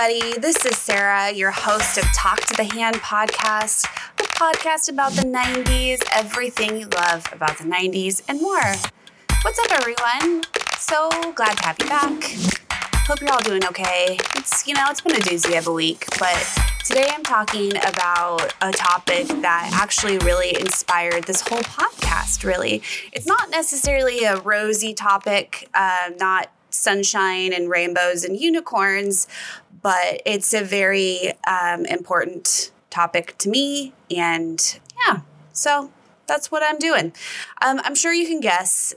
everybody? This is Sarah, your host of Talk to the Hand podcast, the podcast about the 90s, everything you love about the 90s, and more. What's up, everyone? So glad to have you back. Hope you're all doing okay. It's, you know, it's been a doozy of a week, but today I'm talking about a topic that actually really inspired this whole podcast, really. It's not necessarily a rosy topic, uh, not sunshine and rainbows and unicorns, but it's a very um, important topic to me. And yeah, so that's what I'm doing. Um, I'm sure you can guess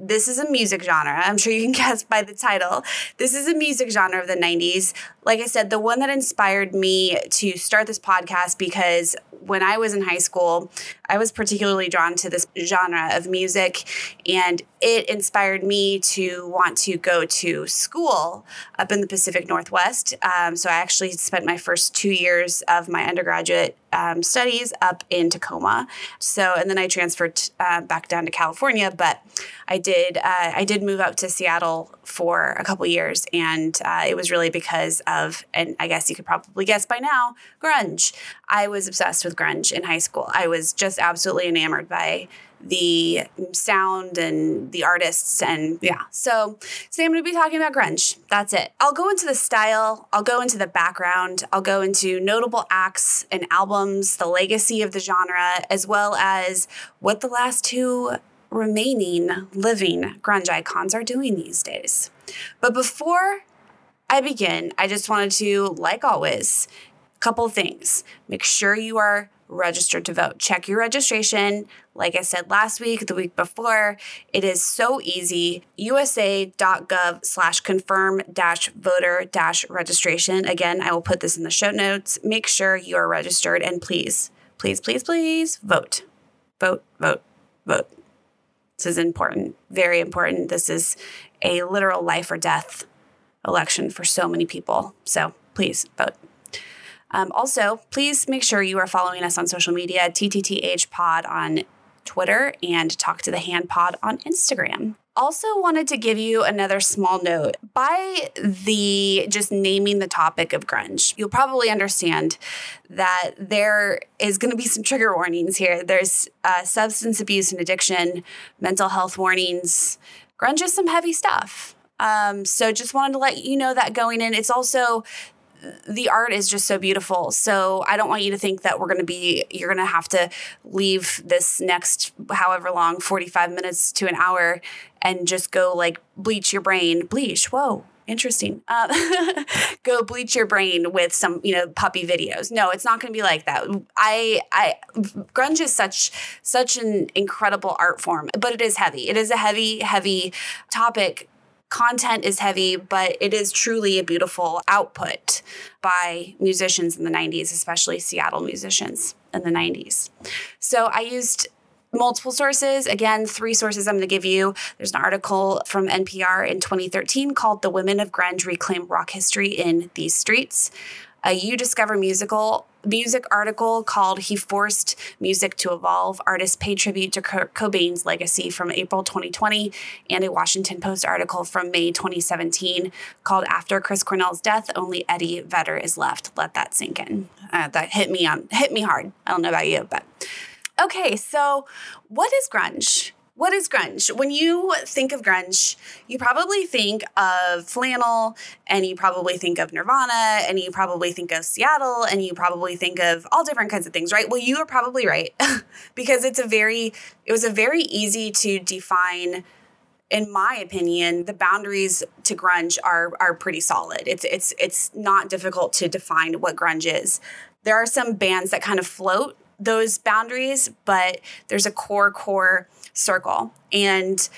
this is a music genre. I'm sure you can guess by the title. This is a music genre of the 90s. Like I said, the one that inspired me to start this podcast because when I was in high school, I was particularly drawn to this genre of music, and it inspired me to want to go to school up in the Pacific Northwest. Um, so I actually spent my first two years of my undergraduate um, studies up in Tacoma. So, and then I transferred uh, back down to California, but I did uh, I did move up to Seattle for a couple years, and uh, it was really because of, and I guess you could probably guess by now, grunge. I was obsessed with grunge in high school. I was just absolutely enamored by the sound and the artists and yeah. So today i'm going to be talking about grunge. That's it. I'll go into the style i'll go into the background i'll go into notable acts and albums the legacy of the genre as well as what the last two remaining living grunge icons are doing these days. But before i begin i just wanted to like always a couple things. Make sure you are registered to vote. Check your registration. Like I said last week, the week before, it is so easy. USA.gov slash confirm dash voter dash registration. Again, I will put this in the show notes. Make sure you are registered and please, please, please, please vote. Vote, vote, vote. This is important, very important. This is a literal life or death election for so many people. So please vote. Um, also, please make sure you are following us on social media, TTTH Pod on Twitter and Talk to the Hand Pod on Instagram. Also, wanted to give you another small note. By the just naming the topic of grunge, you'll probably understand that there is going to be some trigger warnings here. There's uh, substance abuse and addiction, mental health warnings. Grunge is some heavy stuff. Um, so just wanted to let you know that going in. It's also the art is just so beautiful. So I don't want you to think that we're going to be, you're going to have to leave this next however long, 45 minutes to an hour, and just go like bleach your brain. Bleach, whoa. Interesting. Uh, go bleach your brain with some, you know, puppy videos. No, it's not going to be like that. I, I, grunge is such, such an incredible art form, but it is heavy. It is a heavy, heavy topic content is heavy, but it is truly a beautiful output by musicians in the 90s, especially Seattle musicians in the 90s. So I used multiple sources. Again, three sources I'm going to give you. There's an article from NPR in 2013 called The Women of Grunge Reclaim Rock History in These Streets a uDiscover musical music article called He Forced Music to Evolve. Artists pay tribute to Kurt Cobain's legacy from April 2020, and a Washington Post article from May 2017 called After Chris Cornell's Death, Only Eddie Vedder is Left. Let that sink in. Uh, that hit me on hit me hard. I don't know about you, but okay, so what is grunge? What is grunge? When you think of grunge, you probably think of flannel and you probably think of Nirvana and you probably think of Seattle and you probably think of all different kinds of things, right? Well, you are probably right because it's a very it was a very easy to define in my opinion, the boundaries to grunge are are pretty solid. It's it's it's not difficult to define what grunge is. There are some bands that kind of float those boundaries, but there's a core core circle. And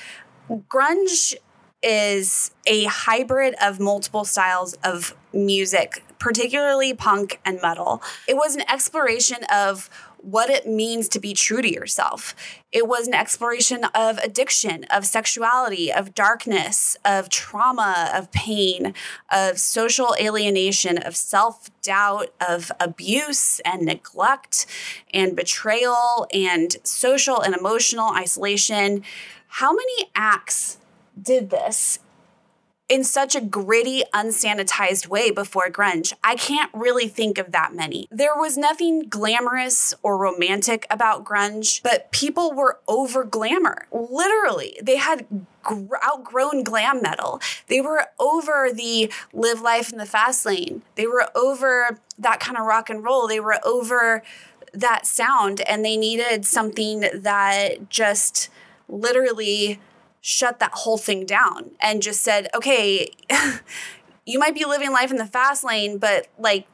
grunge is a hybrid of multiple styles of music, particularly punk and metal. It was an exploration of what it means to be true to yourself. It was an exploration of addiction, of sexuality, of darkness, of trauma, of pain, of social alienation, of self doubt, of abuse and neglect and betrayal and social and emotional isolation. How many acts did this in such a gritty, unsanitized way before grunge. I can't really think of that many. There was nothing glamorous or romantic about grunge, but people were over glamour. Literally, they had outgrown glam metal. They were over the live life in the fast lane. They were over that kind of rock and roll. They were over that sound and they needed something that just literally shut that whole thing down and just said, okay, you might be living life in the fast lane, but like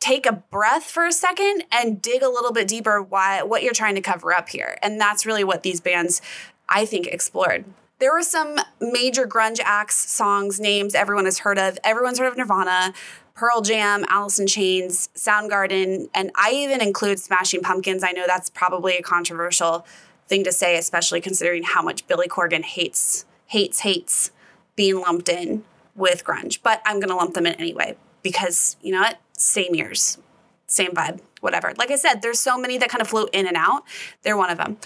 take a breath for a second and dig a little bit deeper why what you're trying to cover up here. And that's really what these bands I think explored. There were some major grunge acts, songs, names everyone has heard of. Everyone's heard of Nirvana, Pearl Jam, Alice in Chains, Soundgarden, and I even include Smashing Pumpkins. I know that's probably a controversial thing to say, especially considering how much Billy Corgan hates, hates, hates being lumped in with grunge. But I'm going to lump them in anyway because, you know what? Same years, same vibe, whatever. Like I said, there's so many that kind of float in and out. They're one of them.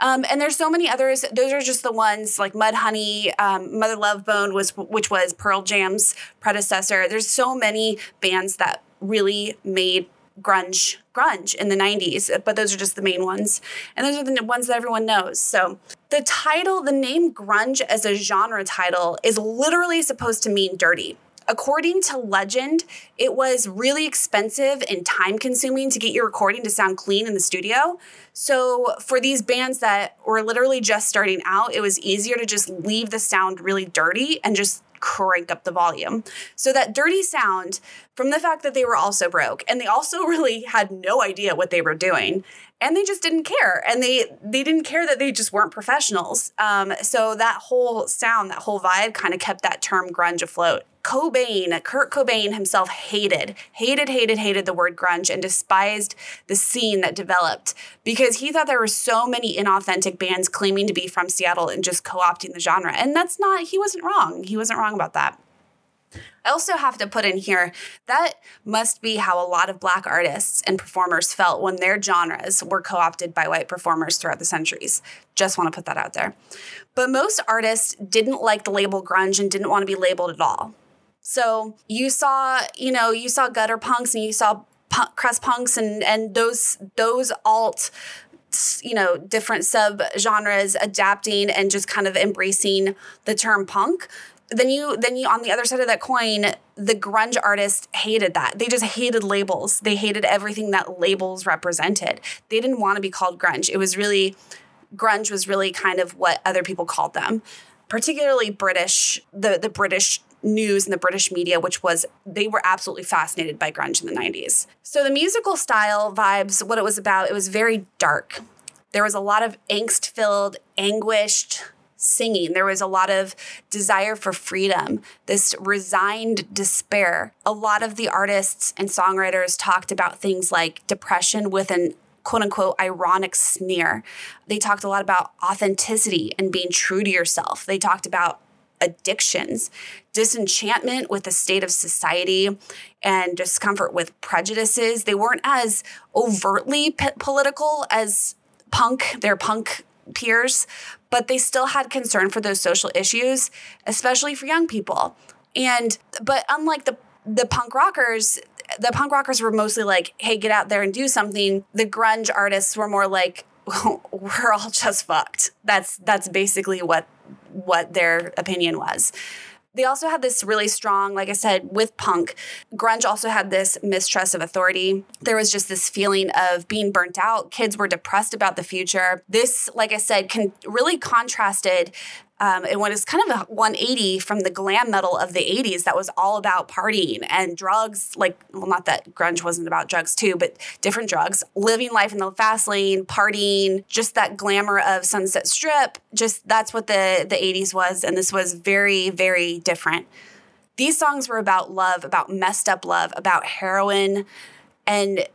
Um, and there's so many others. Those are just the ones like Mudhoney, um, Mother Love Bone was which was Pearl Jam's predecessor. There's so many bands that really made grunge grunge in the 90s but those are just the main ones. And those are the ones that everyone knows. So the title the name grunge as a genre title is literally supposed to mean dirty. According to legend, it was really expensive and time consuming to get your recording to sound clean in the studio. So, for these bands that were literally just starting out, it was easier to just leave the sound really dirty and just crank up the volume. So that dirty sound from the fact that they were also broke and they also really had no idea what they were doing and they just didn't care and they they didn't care that they just weren't professionals um, so that whole sound that whole vibe kind of kept that term grunge afloat Cobain, Kurt Cobain himself hated, hated, hated, hated the word grunge and despised the scene that developed because he thought there were so many inauthentic bands claiming to be from Seattle and just co opting the genre. And that's not, he wasn't wrong. He wasn't wrong about that. I also have to put in here that must be how a lot of black artists and performers felt when their genres were co opted by white performers throughout the centuries. Just want to put that out there. But most artists didn't like the label grunge and didn't want to be labeled at all. So you saw, you know, you saw gutter punks and you saw punk, punks and and those those alt you know different sub genres adapting and just kind of embracing the term punk then you then you on the other side of that coin the grunge artists hated that they just hated labels they hated everything that labels represented they didn't want to be called grunge it was really grunge was really kind of what other people called them particularly british the the british news and the British media, which was they were absolutely fascinated by grunge in the 90s. So the musical style vibes, what it was about, it was very dark. There was a lot of angst filled, anguished singing. There was a lot of desire for freedom, this resigned despair. A lot of the artists and songwriters talked about things like depression with an quote unquote ironic sneer. They talked a lot about authenticity and being true to yourself. They talked about addictions, disenchantment with the state of society, and discomfort with prejudices. They weren't as overtly p- political as punk, their punk peers, but they still had concern for those social issues, especially for young people. And but unlike the the punk rockers, the punk rockers were mostly like, "Hey, get out there and do something." The grunge artists were more like, "We're all just fucked." That's that's basically what what their opinion was. They also had this really strong, like I said, with punk. Grunge also had this mistrust of authority. There was just this feeling of being burnt out. Kids were depressed about the future. This, like I said, can really contrasted um, and what is kind of a 180 from the glam metal of the 80s that was all about partying and drugs like well not that grunge wasn't about drugs too but different drugs living life in the fast lane partying just that glamour of sunset strip just that's what the the 80s was and this was very very different. These songs were about love about messed up love about heroin and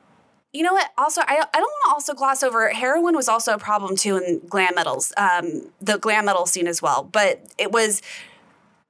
you know what? Also, I, I don't want to also gloss over heroin was also a problem too in glam metals, um, the glam metal scene as well. But it was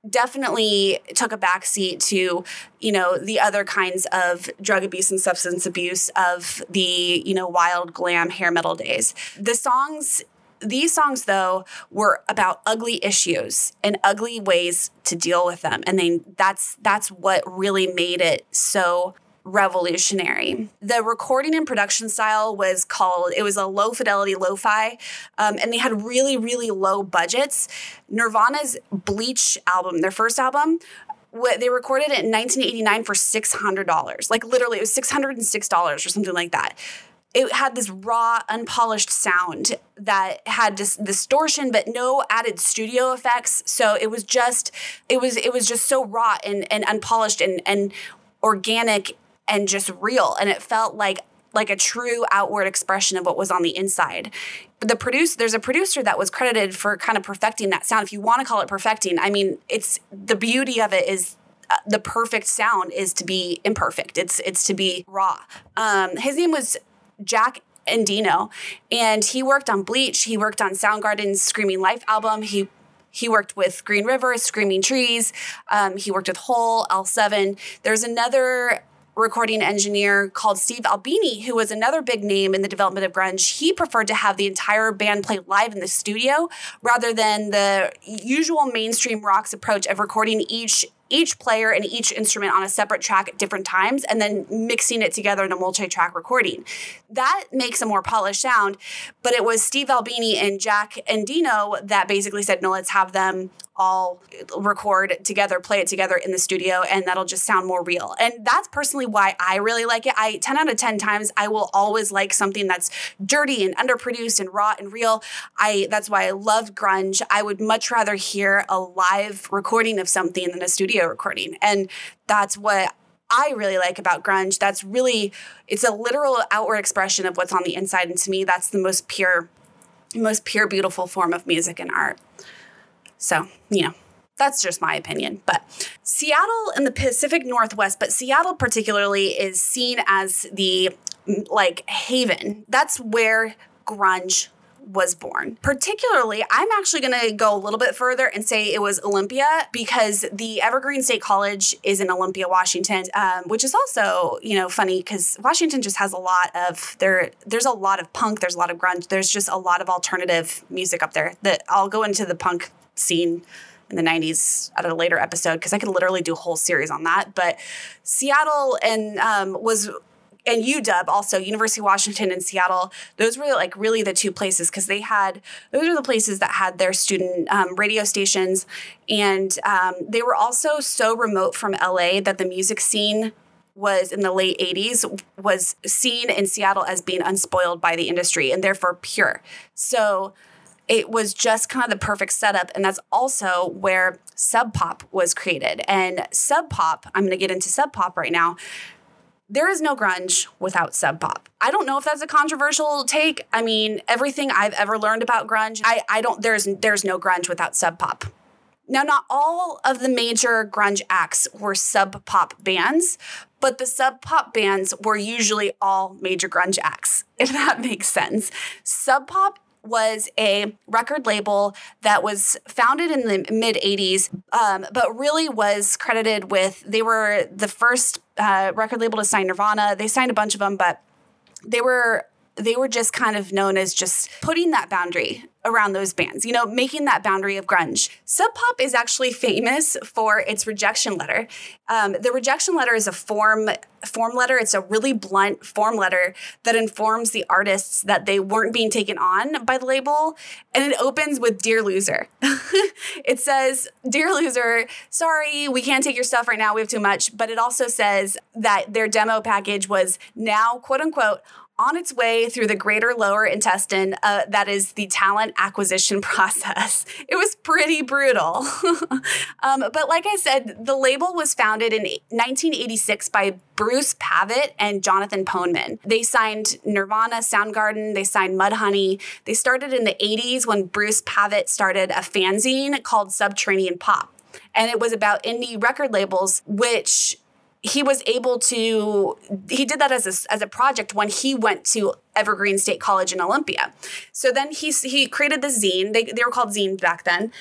definitely took a backseat to you know the other kinds of drug abuse and substance abuse of the you know wild glam hair metal days. The songs these songs though were about ugly issues and ugly ways to deal with them and then that's that's what really made it so revolutionary. The recording and production style was called, it was a low fidelity lo fi, um, and they had really, really low budgets. Nirvana's Bleach album, their first album, they recorded it in 1989 for $600. Like literally, it was $606 or something like that it had this raw, unpolished sound that had this distortion, but no added studio effects. So it was just, it was, it was just so raw and, and unpolished and, and organic and just real. And it felt like like a true outward expression of what was on the inside. The produce there's a producer that was credited for kind of perfecting that sound. If you want to call it perfecting, I mean, it's the beauty of it is uh, the perfect sound is to be imperfect. It's it's to be raw. Um, his name was Jack Endino, and he worked on Bleach. He worked on Soundgarden's Screaming Life album. He he worked with Green River, Screaming Trees. Um, he worked with Hole, L7. There's another recording engineer called Steve Albini, who was another big name in the development of grunge. He preferred to have the entire band play live in the studio rather than the usual mainstream rock's approach of recording each each player and each instrument on a separate track at different times and then mixing it together in a multi-track recording. That makes a more polished sound, but it was Steve Albini and Jack Endino that basically said, no, let's have them all record together, play it together in the studio, and that'll just sound more real. And that's personally why I really like it. I 10 out of 10 times I will always like something that's dirty and underproduced and raw and real. I that's why I love grunge. I would much rather hear a live recording of something than a studio recording. And that's what I really like about grunge. That's really, it's a literal outward expression of what's on the inside. And to me, that's the most pure, most pure, beautiful form of music and art. So, you know, that's just my opinion. But Seattle in the Pacific Northwest, but Seattle particularly is seen as the like haven. That's where grunge was born. Particularly, I'm actually going to go a little bit further and say it was Olympia because the Evergreen State College is in Olympia, Washington, um, which is also you know funny because Washington just has a lot of there. There's a lot of punk. There's a lot of grunge. There's just a lot of alternative music up there. That I'll go into the punk scene in the 90s at a later episode because I could literally do a whole series on that. But Seattle and um, was and UW also University of Washington and Seattle. Those were like really the two places because they had those are the places that had their student um, radio stations, and um, they were also so remote from LA that the music scene was in the late 80s was seen in Seattle as being unspoiled by the industry and therefore pure. So it was just kind of the perfect setup. And that's also where Sub Pop was created. And Sub Pop, I'm going to get into Sub Pop right now there is no grunge without sub pop. I don't know if that's a controversial take. I mean, everything I've ever learned about grunge, I, I don't there's there's no grunge without sub pop. Now, not all of the major grunge acts were sub pop bands, but the sub pop bands were usually all major grunge acts, if that makes sense. Sub pop was a record label that was founded in the mid 80s, um, but really was credited with, they were the first uh, record label to sign Nirvana. They signed a bunch of them, but they were they were just kind of known as just putting that boundary around those bands, you know, making that boundary of grunge. Sub Pop is actually famous for its rejection letter. Um, the rejection letter is a form form letter. It's a really blunt form letter that informs the artists that they weren't being taken on by the label, and it opens with "Dear loser." it says, "Dear loser, sorry, we can't take your stuff right now. We have too much." But it also says that their demo package was now quote unquote on its way through the greater lower intestine, uh, that is the talent acquisition process. It was pretty brutal. um, but like I said, the label was founded in 1986 by Bruce Pavitt and Jonathan Poneman. They signed Nirvana, Soundgarden, they signed Mudhoney. They started in the 80s when Bruce Pavitt started a fanzine called Subterranean Pop. And it was about indie record labels, which he was able to he did that as a, as a project when he went to evergreen state college in olympia. So then he, he created the zine. They, they were called zines back then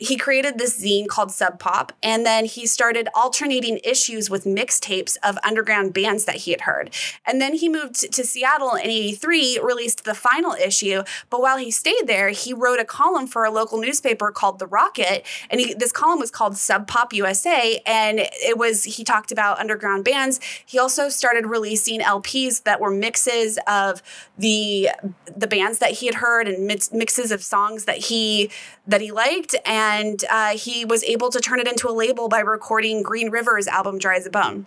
he created this zine called Sub Pop, and then he started alternating issues with mixtapes of underground bands that he had heard. And then he moved to Seattle in 83, released the final issue. But while he stayed there, he wrote a column for a local newspaper called The Rocket. And he, this column was called Sub Pop USA. And it was, he talked about underground bands. He also started releasing LPs that were mixes of the, the bands that he had heard and mix, mixes of songs that he, that he liked. And uh, he was able to turn it into a label by recording Green River's album Dry as a Bone.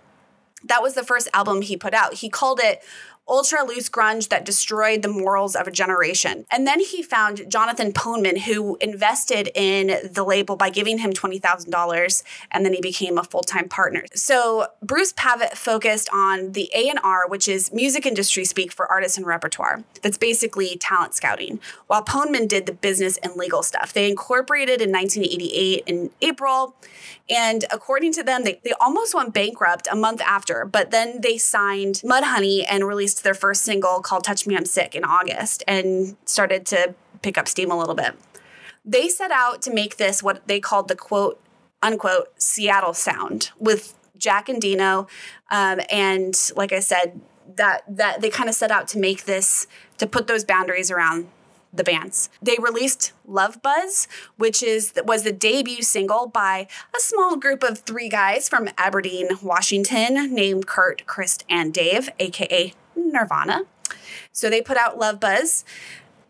That was the first album he put out. He called it ultra loose grunge that destroyed the morals of a generation. And then he found Jonathan Poneman, who invested in the label by giving him $20,000, and then he became a full-time partner. So Bruce Pavitt focused on the A&R, which is music industry speak for artists and repertoire. That's basically talent scouting, while Poneman did the business and legal stuff. They incorporated in 1988 in April, and according to them, they, they almost went bankrupt a month after, but then they signed Mudhoney and released their first single called Touch Me I'm Sick in August and started to pick up steam a little bit. They set out to make this what they called the quote unquote Seattle sound with Jack Endino. Um, and like I said, that that they kind of set out to make this to put those boundaries around the bands. They released Love Buzz, which is was the debut single by a small group of three guys from Aberdeen, Washington, named Kurt, Chris, and Dave, aka Nirvana. So they put out Love Buzz.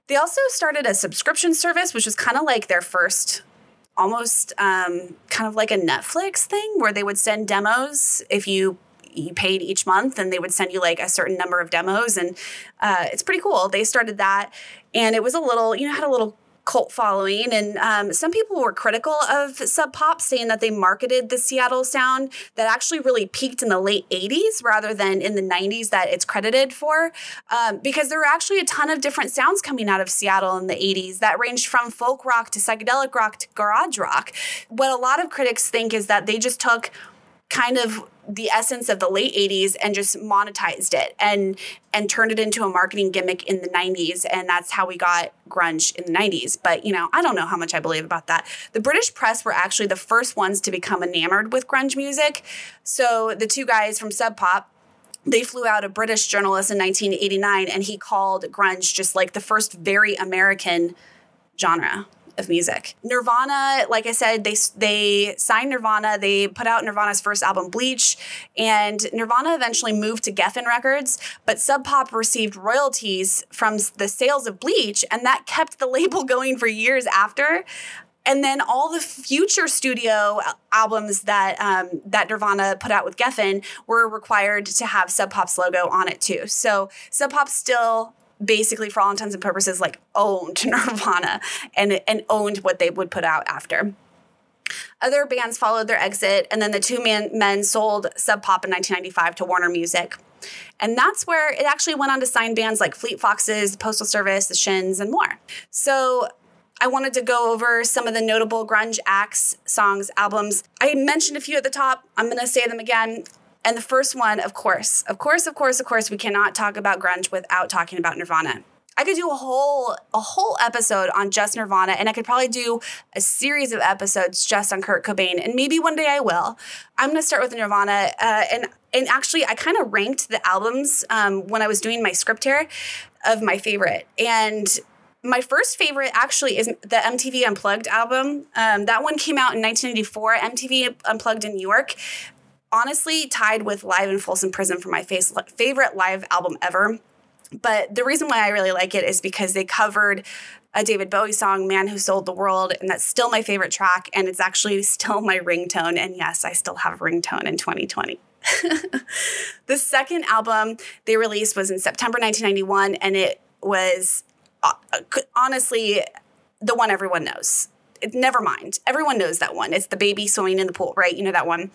They also started a subscription service, which was kind of like their first, almost um, kind of like a Netflix thing, where they would send demos if you you paid each month, and they would send you like a certain number of demos, and uh, it's pretty cool. They started that, and it was a little, you know, had a little cult following. And um, some people were critical of Sub Pop, saying that they marketed the Seattle sound that actually really peaked in the late 80s rather than in the 90s that it's credited for. Um, because there were actually a ton of different sounds coming out of Seattle in the 80s that ranged from folk rock to psychedelic rock to garage rock. What a lot of critics think is that they just took kind of the essence of the late 80s and just monetized it and and turned it into a marketing gimmick in the 90s and that's how we got grunge in the 90s but you know i don't know how much i believe about that. The british press were actually the first ones to become enamored with grunge music. So the two guys from sub pop they flew out a British journalist in 1989 and he called grunge just like the first very American genre of music. Nirvana, like I said, they they signed Nirvana. They put out Nirvana's first album, Bleach, and Nirvana eventually moved to Geffen Records. But Sub Pop received royalties from the sales of Bleach, and that kept the label going for years after. And then all the future studio albums that um, that Nirvana put out with Geffen were required to have Sub Pop's logo on it too. So Sub Pop still basically for all intents and purposes like owned Nirvana and and owned what they would put out after. Other bands followed their exit, and then the two man, men sold Sub Pop in 1995 to Warner Music. And that's where it actually went on to sign bands like Fleet Foxes, Postal Service, The Shins, and more. So I wanted to go over some of the notable grunge acts, songs, albums. I mentioned a few at the top. I'm going to say them again. And the first one, of course, of course, of course, of course, we cannot talk about grunge without talking about Nirvana. I could do a whole a whole episode on just Nirvana, and I could probably do a series of episodes just on Kurt Cobain, and maybe one day I will. I'm going to start with Nirvana, uh, and and actually, I kind of ranked the albums um, when I was doing my script here of my favorite, and my first favorite actually is the MTV Unplugged album. Um, that one came out in 1994. MTV Unplugged in New York honestly tied with Live in Folsom Prison for my face, favorite live album ever. But the reason why I really like it is because they covered a David Bowie song, Man Who Sold the World, and that's still my favorite track, and it's actually still my ringtone. And yes, I still have a ringtone in 2020. the second album they released was in September 1991, and it was uh, honestly the one everyone knows. It, Nevermind. Everyone knows that one. It's the baby swimming in the pool, right? You know that one.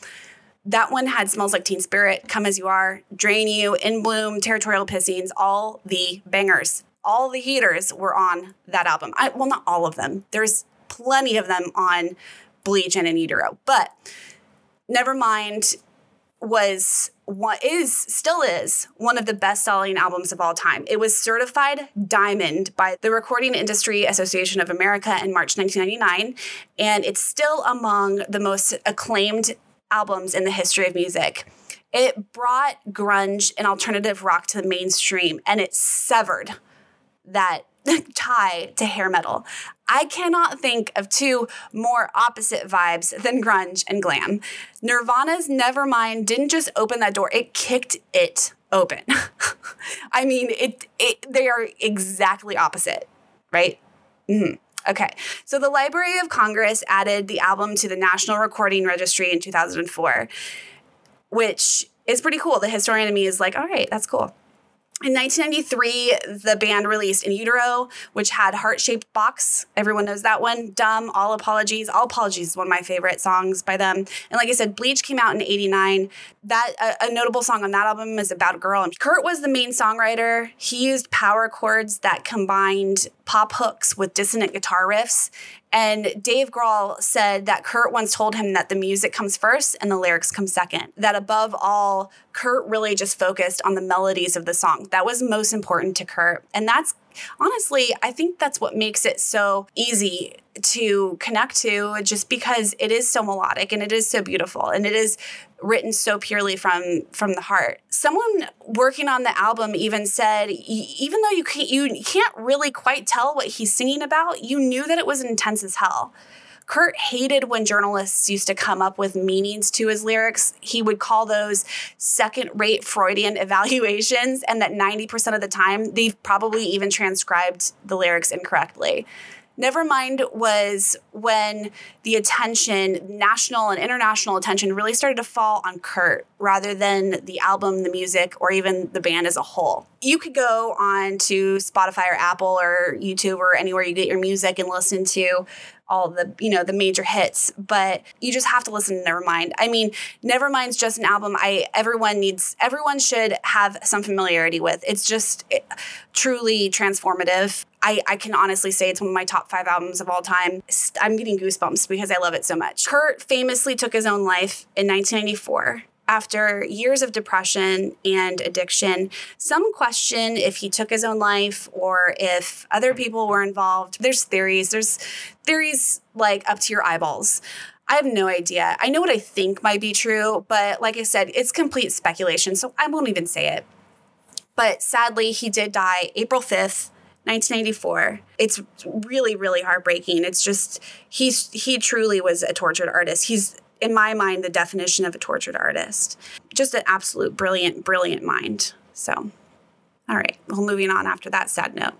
That one had Smells Like Teen Spirit, Come As You Are, Drain You, In Bloom, Territorial Pissings, all the bangers. All the heaters were on that album. I, well, not all of them. There's plenty of them on Bleach and In Utero. But Nevermind was what is still is one of the best selling albums of all time. It was certified diamond by the Recording Industry Association of America in March 1999, and it's still among the most acclaimed albums in the history of music. It brought grunge and alternative rock to the mainstream, and it severed that tie to hair metal. I cannot think of two more opposite vibes than grunge and glam. Nirvana's Nevermind didn't just open that door, it kicked it open. I mean, it, it they are exactly opposite, right? Mm-hmm. Okay, so the Library of Congress added the album to the National Recording Registry in 2004, which is pretty cool. The historian in me is like, all right, that's cool. In 1993, the band released In Utero, which had Heart Shaped Box. Everyone knows that one. Dumb, All Apologies. All Apologies is one of my favorite songs by them. And like I said, Bleach came out in 89. That a, a notable song on that album is About a Girl. And Kurt was the main songwriter. He used power chords that combined pop hooks with dissonant guitar riffs. And Dave Grohl said that Kurt once told him that the music comes first and the lyrics come second. That above all, Kurt really just focused on the melodies of the song. That was most important to Kurt. And that's honestly, I think that's what makes it so easy to connect to just because it is so melodic and it is so beautiful and it is written so purely from from the heart. Someone working on the album even said even though you can't you can't really quite tell what he's singing about, you knew that it was intense as hell. Kurt hated when journalists used to come up with meanings to his lyrics. He would call those second rate Freudian evaluations, and that 90% of the time, they've probably even transcribed the lyrics incorrectly. Nevermind was when the attention, national and international attention, really started to fall on Kurt rather than the album, the music, or even the band as a whole. You could go on to Spotify or Apple or YouTube or anywhere you get your music and listen to all the you know the major hits but you just have to listen to nevermind i mean nevermind's just an album i everyone needs everyone should have some familiarity with. It's just it, truly transformative I, I can honestly say it's one of my top five albums of all time. I'm getting goosebumps because I love it so much. Kurt famously took his own life in 1994 after years of depression and addiction, some question if he took his own life or if other people were involved. There's theories. There's theories like up to your eyeballs. I have no idea. I know what I think might be true, but like I said, it's complete speculation, so I won't even say it. But sadly, he did die April 5th, 1994. It's really, really heartbreaking. It's just he's he truly was a tortured artist. He's in my mind, the definition of a tortured artist. Just an absolute brilliant, brilliant mind. So, all right, well, moving on after that sad note.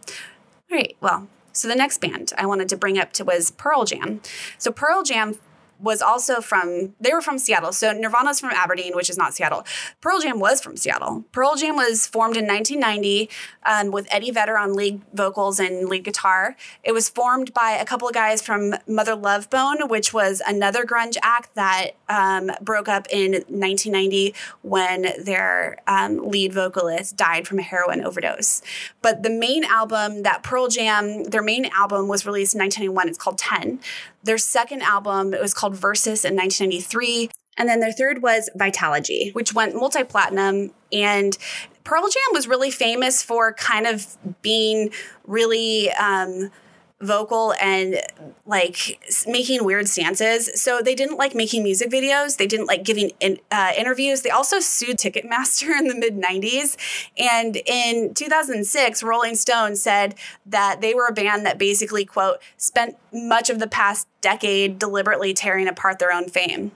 All right, well, so the next band I wanted to bring up to was Pearl Jam. So Pearl Jam was also from they were from Seattle. So Nirvana's from Aberdeen, which is not Seattle. Pearl Jam was from Seattle. Pearl Jam was formed in 1990 um, with Eddie Vedder on lead vocals and lead guitar. It was formed by a couple of guys from Mother Love Bone, which was another grunge act that um, broke up in 1990 when their um, lead vocalist died from a heroin overdose. But the main album that Pearl Jam, their main album was released in 1991. It's called 10. Their second album, it was called Versus in 1993. And then their third was Vitalogy, which went multi platinum. And Pearl Jam was really famous for kind of being really. Um, vocal and like making weird stances. So they didn't like making music videos. They didn't like giving in, uh, interviews. They also sued Ticketmaster in the mid 90s. And in 2006, Rolling Stone said that they were a band that basically, quote, spent much of the past decade deliberately tearing apart their own fame.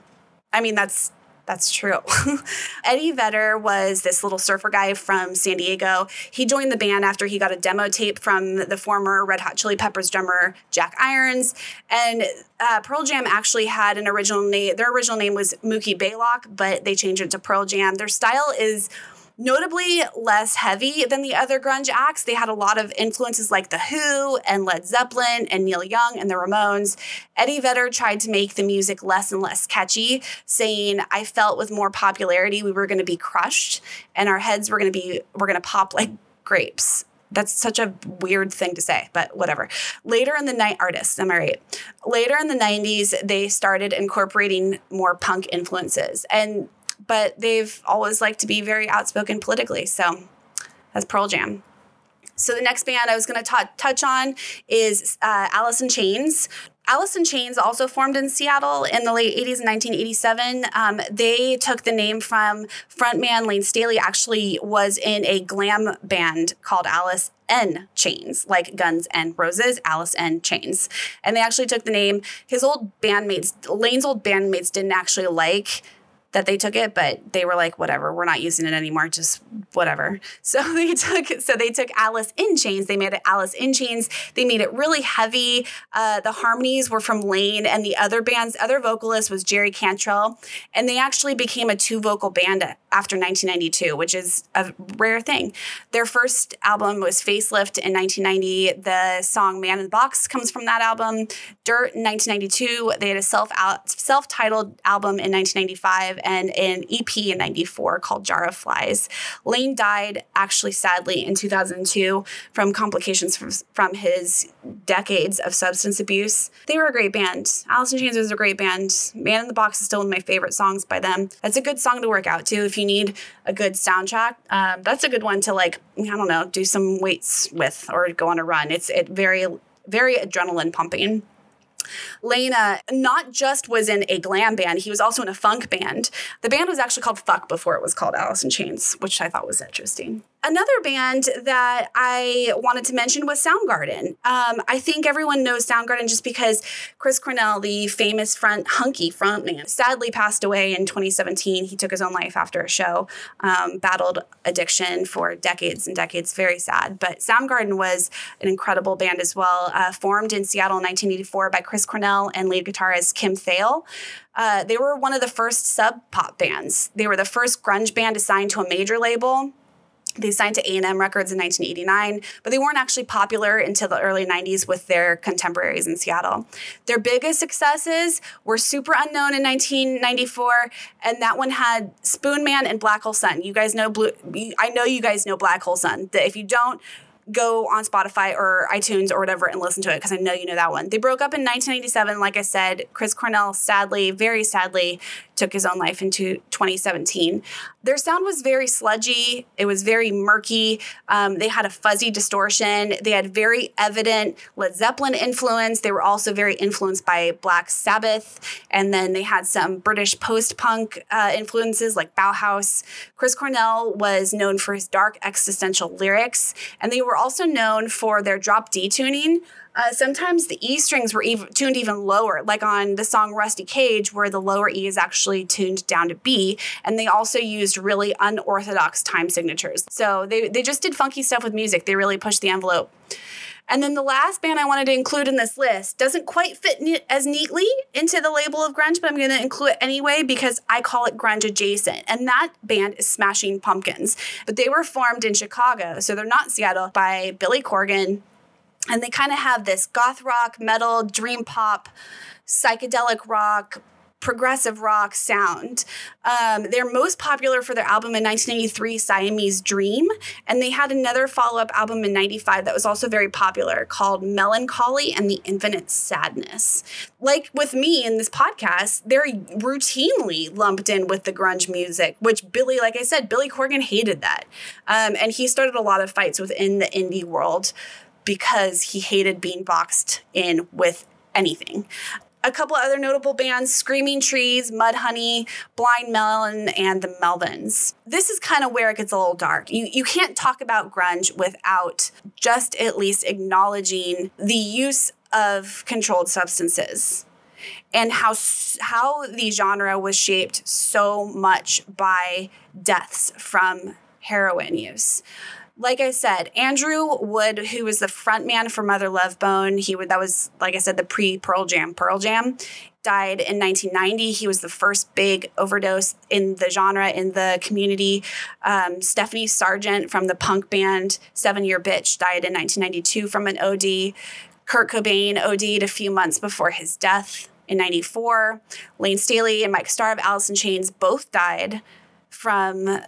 I mean, that's that's true. Eddie Vedder was this little surfer guy from San Diego. He joined the band after he got a demo tape from the former Red Hot Chili Peppers drummer Jack Irons. And uh, Pearl Jam actually had an original name. Their original name was Mookie Blaylock, but they changed it to Pearl Jam. Their style is notably less heavy than the other grunge acts. They had a lot of influences like The Who and Led Zeppelin and Neil Young and the Ramones. Eddie Vedder tried to make the music less and less catchy, saying, I felt with more popularity we were going to be crushed and our heads were going to be, we're going to pop like grapes. That's such a weird thing to say, but whatever. Later in the night, artists, am I right? Later in the 90s, they started incorporating more punk influences. And but they've always liked to be very outspoken politically. So that's Pearl Jam. So the next band I was going to touch on is uh, Alice in Chains. Alice in Chains also formed in Seattle in the late 80s in 1987. Um, they took the name from frontman Layne Staley actually was in a glam band called Alice N Chains, like Guns N' Roses, Alice N Chains. And they actually took the name. His old bandmates, Layne's old bandmates didn't actually like that they took it, but they were like, whatever, we're not using it anymore, just whatever. So they took so they took Alice in Chains. They made it Alice in Chains. They made it really heavy. Uh, the harmonies were from Layne, and the other band's other vocalist was Jerry Cantrell, and they actually became a two vocal band after 1992, which is a rare thing. Their first album was Facelift in 1990. The song Man in the Box comes from that album. Dirt in 1992. They had a self self titled album in 1995 and an EP in 94 called Jar of Flies. Layne died actually sadly in 2002 from complications from, from his decades of substance abuse. They were a great band. Alice in Chains was a great band. Man in the Box is still one of my favorite songs by them. That's a good song to work out to if you need a good soundtrack. Um, that's a good one to like, I don't know, do some weights with or go on a run. It's it very, very adrenaline pumping. Layne not just was in a glam band, he was also in a funk band. The band was actually called Fuck before it was called Alice in Chains, which I thought was interesting. Another band that I wanted to mention was Soundgarden. Um, I think everyone knows Soundgarden just because Chris Cornell, the famous front hunky frontman, sadly passed away in 2017. He took his own life after a show, um, battled addiction for decades and decades. Very sad. But Soundgarden was an incredible band as well, uh, formed in Seattle in 1984 by Chris Cornell and lead guitarist Kim Thayil. Uh, they were one of the first sub pop bands. They were the first grunge band assigned to a major label they signed to A&M Records in 1989, but they weren't actually popular until the early 90s with their contemporaries in Seattle. Their biggest successes were Superunknown in 1994, and that one had Spoonman and Black Hole Sun. You guys know Blue I know you guys know Black Hole Sun. If you don't, go on Spotify or iTunes or whatever and listen to it because I know you know that one. They broke up in 1997. Like I said, Chris Cornell sadly, very sadly, took his own life in 2017. Their sound was very sludgy. It was very murky. Um, they had a fuzzy distortion. They had very evident Led Zeppelin influence. They were also very influenced by Black Sabbath. And then they had some British post punk uh, influences like Bauhaus. Chris Cornell was known for his dark existential lyrics. And they were also known for their drop D tuning. Uh, sometimes the E strings were even tuned even lower, like on the song Rusty Cage, where the lower E is actually tuned down to B. And they also used really unorthodox time signatures. So they, they just did funky stuff with music. They really pushed the envelope. And then the last band I wanted to include in this list doesn't quite fit ne- as neatly into the label of grunge, but I'm going to include it anyway because I call it grunge adjacent. And that band is Smashing Pumpkins. But they were formed in Chicago, so they're not Seattle, by Billy Corgan, and they kind of have this goth rock, metal, dream pop, psychedelic rock, progressive rock sound. Um, they're most popular for their album in 1993, Siamese Dream, and they had another follow up album in 95 that was also very popular called Melancholy and the Infinite Sadness. Like with me in this podcast, they're routinely lumped in with the grunge music, which Billy, like I said, Billy Corgan hated that. Um, and he started a lot of fights within the indie world because he hated being boxed in with anything. A couple other notable bands Screaming Trees, Mudhoney, Blind Melon, and the Melvins. This is kind of where it gets a little dark. You, you can't talk about grunge without just at least acknowledging the use of controlled substances and how how the genre was shaped so much by deaths from heroin use like I said, Andrew Wood, who was the front man for Mother Love Bone, he would that was like I said the pre Pearl Jam Pearl Jam, died in 1990. He was the first big overdose in the genre in the community. Um, Stefanie Sargent from the punk band Seven Year Bitch died in 1992 from an OD. Kurt Cobain OD'd a few months before his death in 94. Layne Staley and Mike Starr of Alice in Chains both died from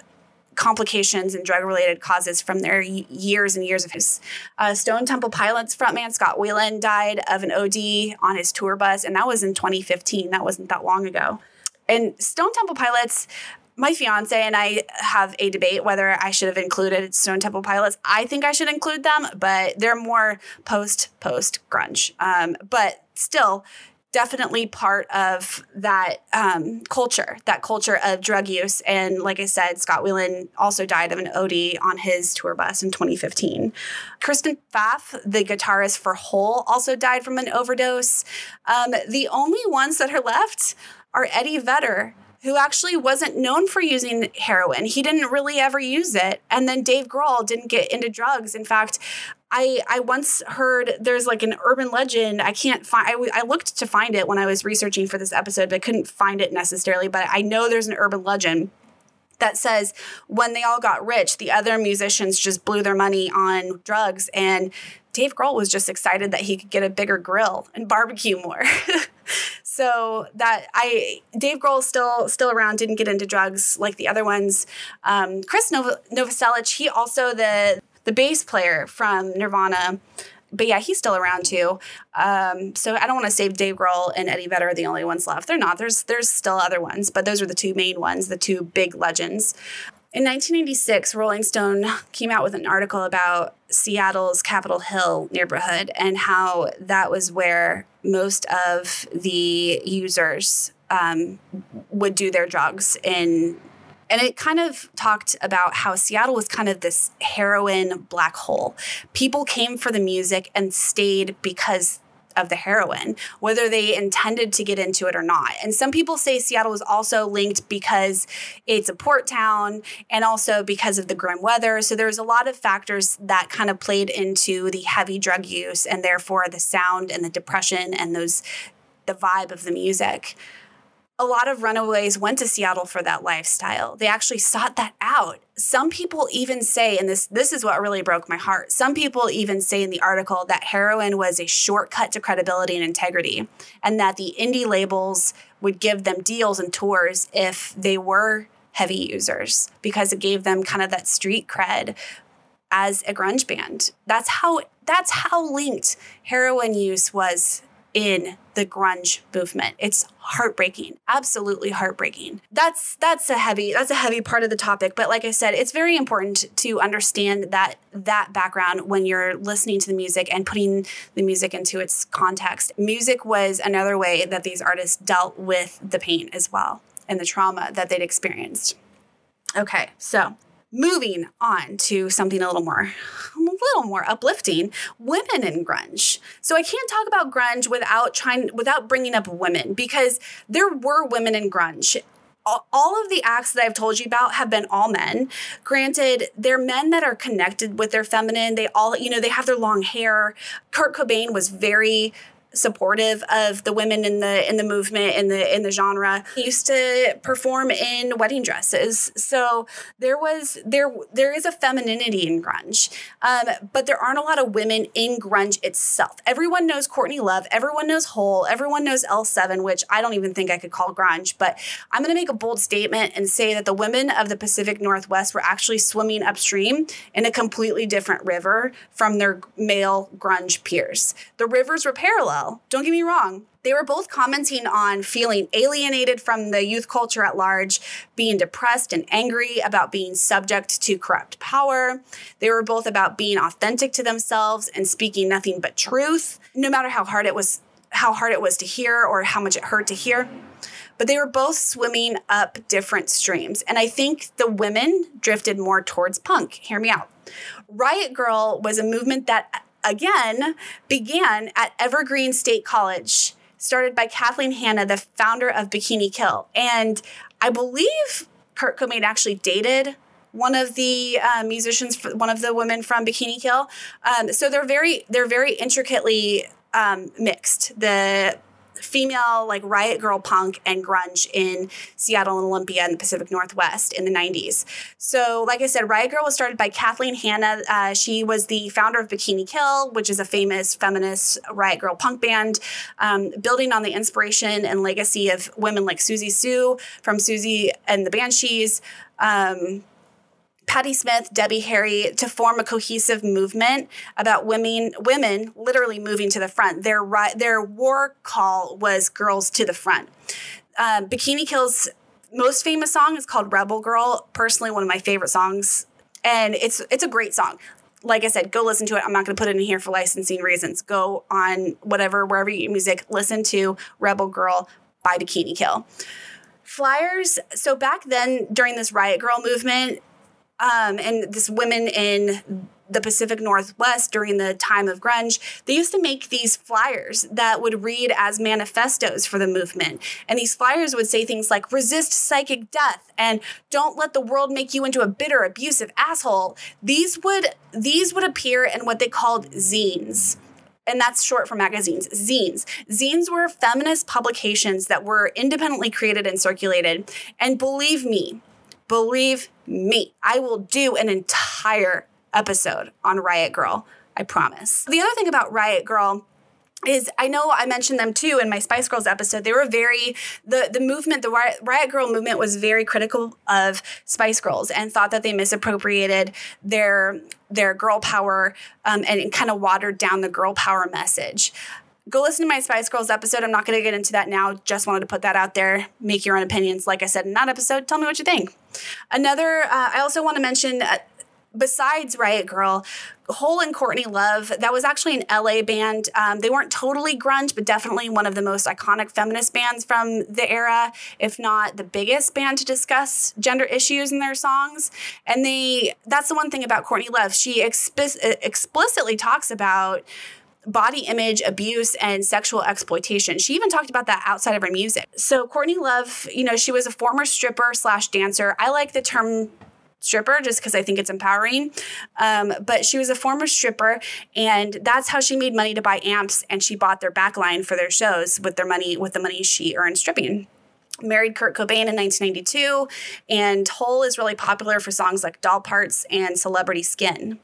complications and drug related causes from their years and years of his. Uh, Stone Temple Pilots frontman Scott Weiland died of an OD on his tour bus, and that was in 2015. That wasn't that long ago. And Stone Temple Pilots, my fiance and I have a debate whether I should have included Stone Temple Pilots. I think I should include them, but they're more post post grunge. Um, but still, definitely part of that um, culture, that culture of drug use. And like I said, Scott Weiland also died of an OD on his tour bus in 2015. Kristen Pfaff, the guitarist for Hole, also died from an overdose. Um, the only ones that are left are Eddie Vedder who actually wasn't known for using heroin. He didn't really ever use it. And then Dave Grohl didn't get into drugs. In fact, I I once heard there's like an urban legend. I can't find. I, I looked to find it when I was researching for this episode, but couldn't find it necessarily. But I know there's an urban legend that says when they all got rich, the other musicians just blew their money on drugs and Dave Grohl was just excited that he could get a bigger grill and barbecue more. so that I Dave Grohl still still around, didn't get into drugs like the other ones. Um, Chris Nov- Novoselic, he also the the bass player from Nirvana. But yeah, he's still around too. Um, so I don't want to say Dave Grohl and Eddie Vedder are the only ones left. They're not. There's there's still other ones, but those are the two main ones, the two big legends. In 1986, Rolling Stone came out with an article about Seattle's Capitol Hill neighborhood and how that was where most of the users um, would do their drugs in and it kind of talked about how Seattle was kind of this heroin black hole. People came for the music and stayed because of the heroin, whether they intended to get into it or not. And some people say Seattle was also linked because it's a port town and also because of the grim weather. So there's a lot of factors that kind of played into the heavy drug use and therefore the sound and the depression and those the vibe of the music a lot of runaways went to Seattle for that lifestyle. They actually sought that out. Some people even say, and this this is what really broke my heart. Some people even say in the article that heroin was a shortcut to credibility and integrity, and that the indie labels would give them deals and tours if they were heavy users because it gave them kind of that street cred as a grunge band. That's how that's how linked heroin use was in the grunge movement. It's heartbreaking, absolutely heartbreaking. That's that's a heavy that's a heavy part of the topic, but like I said, it's very important to understand that that background when you're listening to the music and putting the music into its context. Music was another way that these artists dealt with the pain as well and the trauma that they'd experienced. Okay, so moving on to something a little more a little more uplifting women in grunge so i can't talk about grunge without trying without bringing up women because there were women in grunge all of the acts that I've told you about have been all men. Granted, they're men that are connected with their feminine. They all, you know, they have their long hair. Kurt Cobain was very supportive of the women in the in the movement in the in the genre. He used to perform in wedding dresses, so there was there there is a femininity in grunge, um, but there aren't a lot of women in grunge itself. Everyone knows Courtney Love, everyone knows Hole, everyone knows L7, which I don't even think I could call grunge. But I'm going to make a bold statement and say that the women of the Pacific Northwest were actually swimming upstream in a completely different river from their male grunge peers. The rivers were parallel well. Don't get me wrong. They were both commenting on feeling alienated from the youth culture at large, being depressed and angry about being subject to corrupt power. They were both about being authentic to themselves and speaking nothing but truth, no matter how hard it was how hard it was to hear or how much it hurt to hear. But they were both swimming up different streams. And I think the women drifted more towards punk. Hear me out. Riot Grrrl was a movement that again began at Evergreen State College, started by Kathleen Hanna, the founder of Bikini Kill. And I believe Kurt Cobain actually dated one of the uh, musicians, one of the women from Bikini Kill. Um, so they're very, they're very intricately um, mixed. The female like riot grrrl punk and grunge in Seattle and Olympia and the Pacific Northwest in the 90s. So, like I said, Riot Grrrl was started by Kathleen Hanna. Uh, she was the founder of Bikini Kill, which is a famous feminist riot Grrrl punk band, um, building on the inspiration and legacy of women like Siouxsie Sioux from Siouxsie and the Banshees. Um, Patti Smith, Debbie Harry to form a cohesive movement about women women literally moving to the front. Their their war call was girls to the front. Um, Bikini Kill's most famous song is called Rebel Girl. Personally, one of my favorite songs. And it's it's a great song. Like I said, go listen to it. I'm not going to put it in here for licensing reasons. Go on whatever, wherever you get music, listen to Rebel Girl by Bikini Kill. Flyers. So back then, during this Riot Grrrl movement, um, and this women in the Pacific Northwest during the time of grunge, they used to make these flyers that would read as manifestos for the movement. And these flyers would say things like resist psychic death and don't let the world make you into a bitter, abusive asshole. These would these would appear in what they called zines. And that's short for magazines, zines. Zines were feminist publications that were independently created and circulated. And believe me, believe me, I will do an entire episode on Riot Grrrl. I promise. The other thing about Riot Grrrl is I know I mentioned them too in my Spice Girls episode. They were very the the movement, the Riot, Grrrl movement was very critical of Spice Girls and thought that they misappropriated their their girl power um, and kind of watered down the girl power message. Go listen to my Spice Girls episode. I'm not going to get into that now. Just wanted to put that out there. Make your own opinions. Like I said in that episode, tell me what you think. Another, uh, I also want to mention. Uh, besides Riot Grrrl, Hole and Courtney Love, that was actually an LA band. Um, they weren't totally grunge, but definitely one of the most iconic feminist bands from the era, if not the biggest band to discuss gender issues in their songs. And they, that's the one thing about Courtney Love. She expi- explicitly talks about body image abuse and sexual exploitation. She even talked about that outside of her music. So Courtney Love, you know, she was a former stripper slash dancer. I like the term stripper just because I think it's empowering. Um, but she was a former stripper, and that's how she made money to buy amps, and she bought their backline for their shows with their money with the money she earned stripping married Kurt Cobain in 1992, and Hole is really popular for songs like Doll Parts and Celebrity Skin.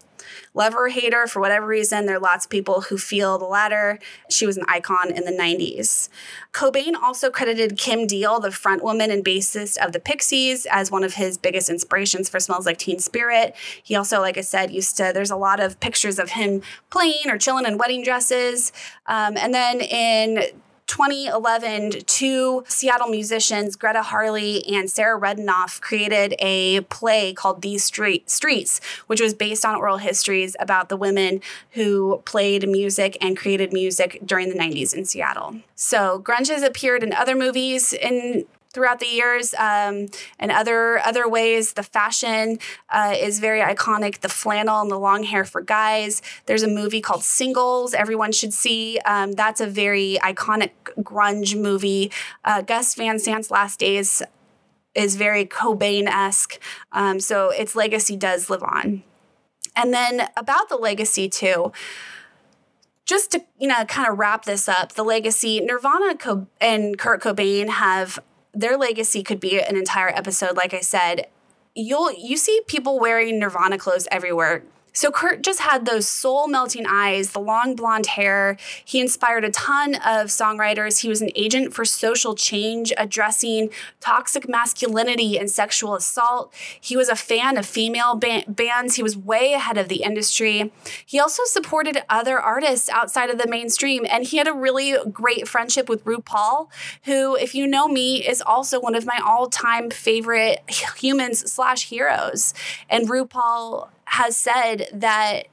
Love or hate for whatever reason, there are lots of people who feel the latter. She was an icon in the 90s. Cobain also credited Kim Deal, the frontwoman and bassist of the Pixies, as one of his biggest inspirations for Smells Like Teen Spirit. He also, like I said, used to, there's a lot of pictures of him playing or chilling in wedding dresses. Um, and then in 2011, two Seattle musicians, Gretta Harley and Sarah Rudinoff, created a play called These Street, Streets, which was based on oral histories about the women who played music and created music during the 90s in Seattle. So, grunge has appeared in other movies in throughout the years um, and other other ways. The fashion uh, is very iconic. The flannel and the long hair for guys. There's a movie called singles. Everyone should see. Um, that's a very iconic grunge movie. Uh, gus van sant's last days is very cobain-esque. Um, so its legacy does live on. And then about the legacy too just to you know kind of wrap this up the legacy nirvana and kurt cobain have their legacy could be an entire episode like i said. You'll you see people wearing nirvana clothes everywhere so Kurt just had those soul melting eyes, the long blonde hair. He inspired a ton of songwriters. He was an agent for social change, addressing toxic masculinity and sexual assault. He was a fan of female ba- bands. He was way ahead of the industry. He also supported other artists outside of the mainstream, and he had a really great friendship with RuPaul, who, if you know me, is also one of my all-time favorite humans slash heroes. And RuPaul has said that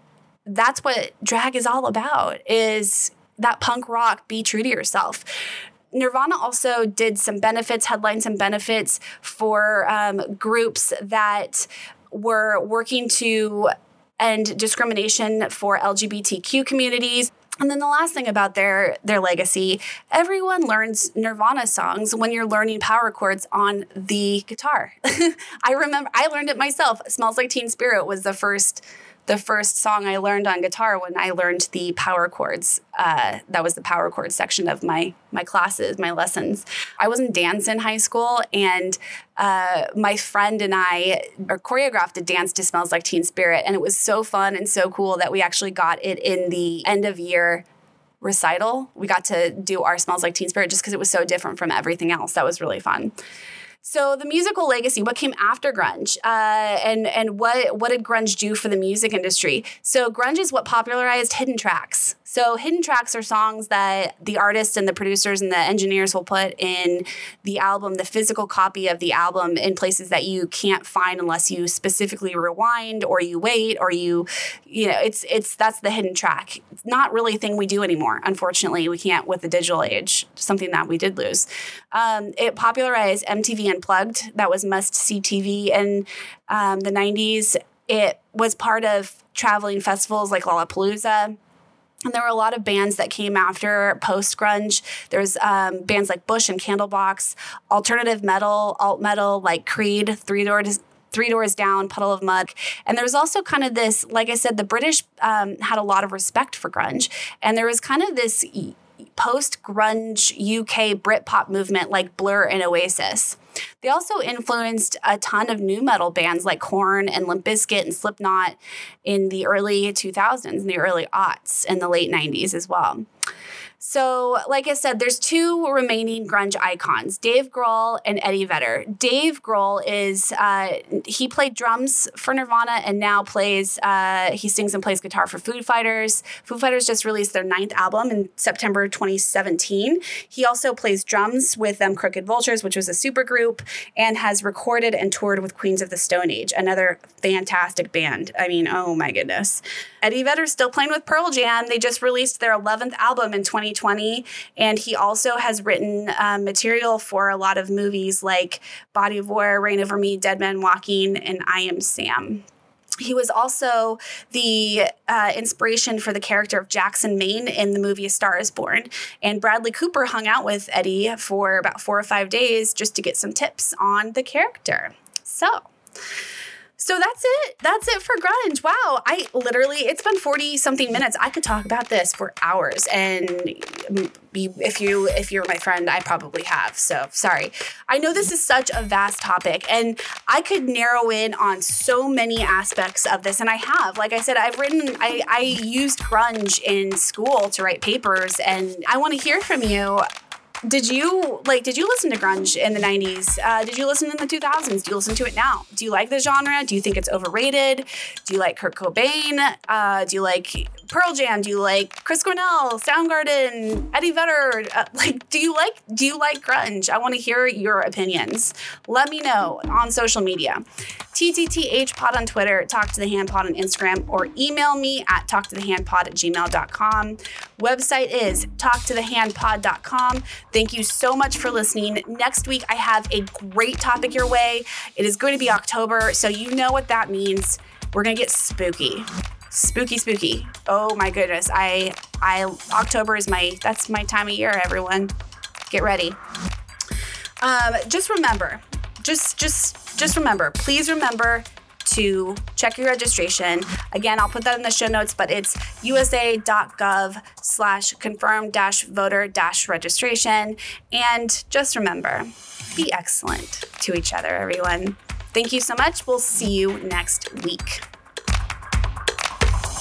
that's what drag is all about is that punk rock be true to yourself. Nirvana also did some benefits headline some benefits for um, groups that were working to end discrimination for lgbtq communities and then the last thing about their their legacy, everyone learns Nirvana songs when you're learning power chords on the guitar. I remember I learned it myself. Smells Like Teen Spirit was the first the first song I learned on guitar when I learned the power chords. Uh, that was the power chord section of my my classes, my lessons. I was in dance in high school, and uh, my friend and I choreographed a dance to "Smells Like Teen Spirit," and it was so fun and so cool that we actually got it in the end of year recital. We got to do our "Smells Like Teen Spirit" just because it was so different from everything else. That was really fun. So the musical legacy, what came after grunge, uh, and and what what did grunge do for the music industry? So grunge is what popularized hidden tracks. So hidden tracks are songs that the artists and the producers and the engineers will put in the album, the physical copy of the album in places that you can't find unless you specifically rewind or you wait or you you know, it's it's that's the hidden track. It's not really a thing we do anymore. Unfortunately, we can't with the digital age, something that we did lose. Um, it popularized MTV Unplugged. That was must see TV in um, the 90s. It was part of traveling festivals like Lollapalooza and there were a lot of bands that came after post grunge. There's um, bands like Bush and Candlebox, alternative metal, alt metal like Creed, Three Doors. Three Doors Down, Puddle of Mudd. And there was also kind of this, like I said, the British um, had a lot of respect for grunge. And there was kind of this post grunge UK Britpop movement like Blur and Oasis. They also influenced a ton of nu metal bands like Korn and Limp Bizkit and Slipknot in the early 2000s, in the early aughts, and the late 90s as well. So, like I said, there's two remaining grunge icons, Dave Grohl and Eddie Vedder. Dave Grohl is, uh, he played drums for Nirvana and now plays, uh, he sings and plays guitar for Foo Fighters. Foo Fighters just released their ninth album in September 2017. He also plays drums with Them Crooked Vultures, which was a super group, and has recorded and toured with Queens of the Stone Age, another fantastic band. I mean, oh my goodness. Eddie Vedder's still playing with Pearl Jam. They just released their 11th album in 2020. And he also has written um, material for a lot of movies like Body of War, Reign Over Me, Dead Man Walking, and I Am Sam. He was also the uh, inspiration for the character of Jackson Maine in the movie A Star is Born. And Bradley Cooper hung out with Eddie for about four or five days just to get some tips on the character. So, so that's it. That's it for grunge. Wow. I literally, it's been 40 something minutes. I could talk about this for hours. And if you, if you're my friend, I probably have. So sorry. I know this is such a vast topic and I could narrow in on so many aspects of this. And I have, like I said, I've written, I, I used grunge in school to write papers and I want to hear from you did you like did you listen to grunge in the 90s uh, did you listen in the 2000s do you listen to it now? Do you like the genre? Do you think it's overrated? Do you like kurt cobain? Uh, do you like Pearl Jam? Do you like Chris Cornell, Soundgarden, Eddie Vedder? Uh, like, do you like do you like grunge? I want to hear your opinions. Let me know on social media. TTTH Pod on Twitter, Talk to the Hand Pod on Instagram, or email me at talktothehandpod at gmail.com. Website is talktothehandpod.com. Thank you so much for listening. Next week, I have a great topic your way. It is going to be October, so you know what that means. We're going to get spooky spooky spooky. Oh my goodness. I i october is my that's my time of year everyone. Get ready. Um, just remember just just just remember please remember to check your registration. Again i'll put that in the show notes but it's usa.gov slash confirm dash voter dash registration. And just remember be excellent to each other everyone. Thank you so much. We'll see you next week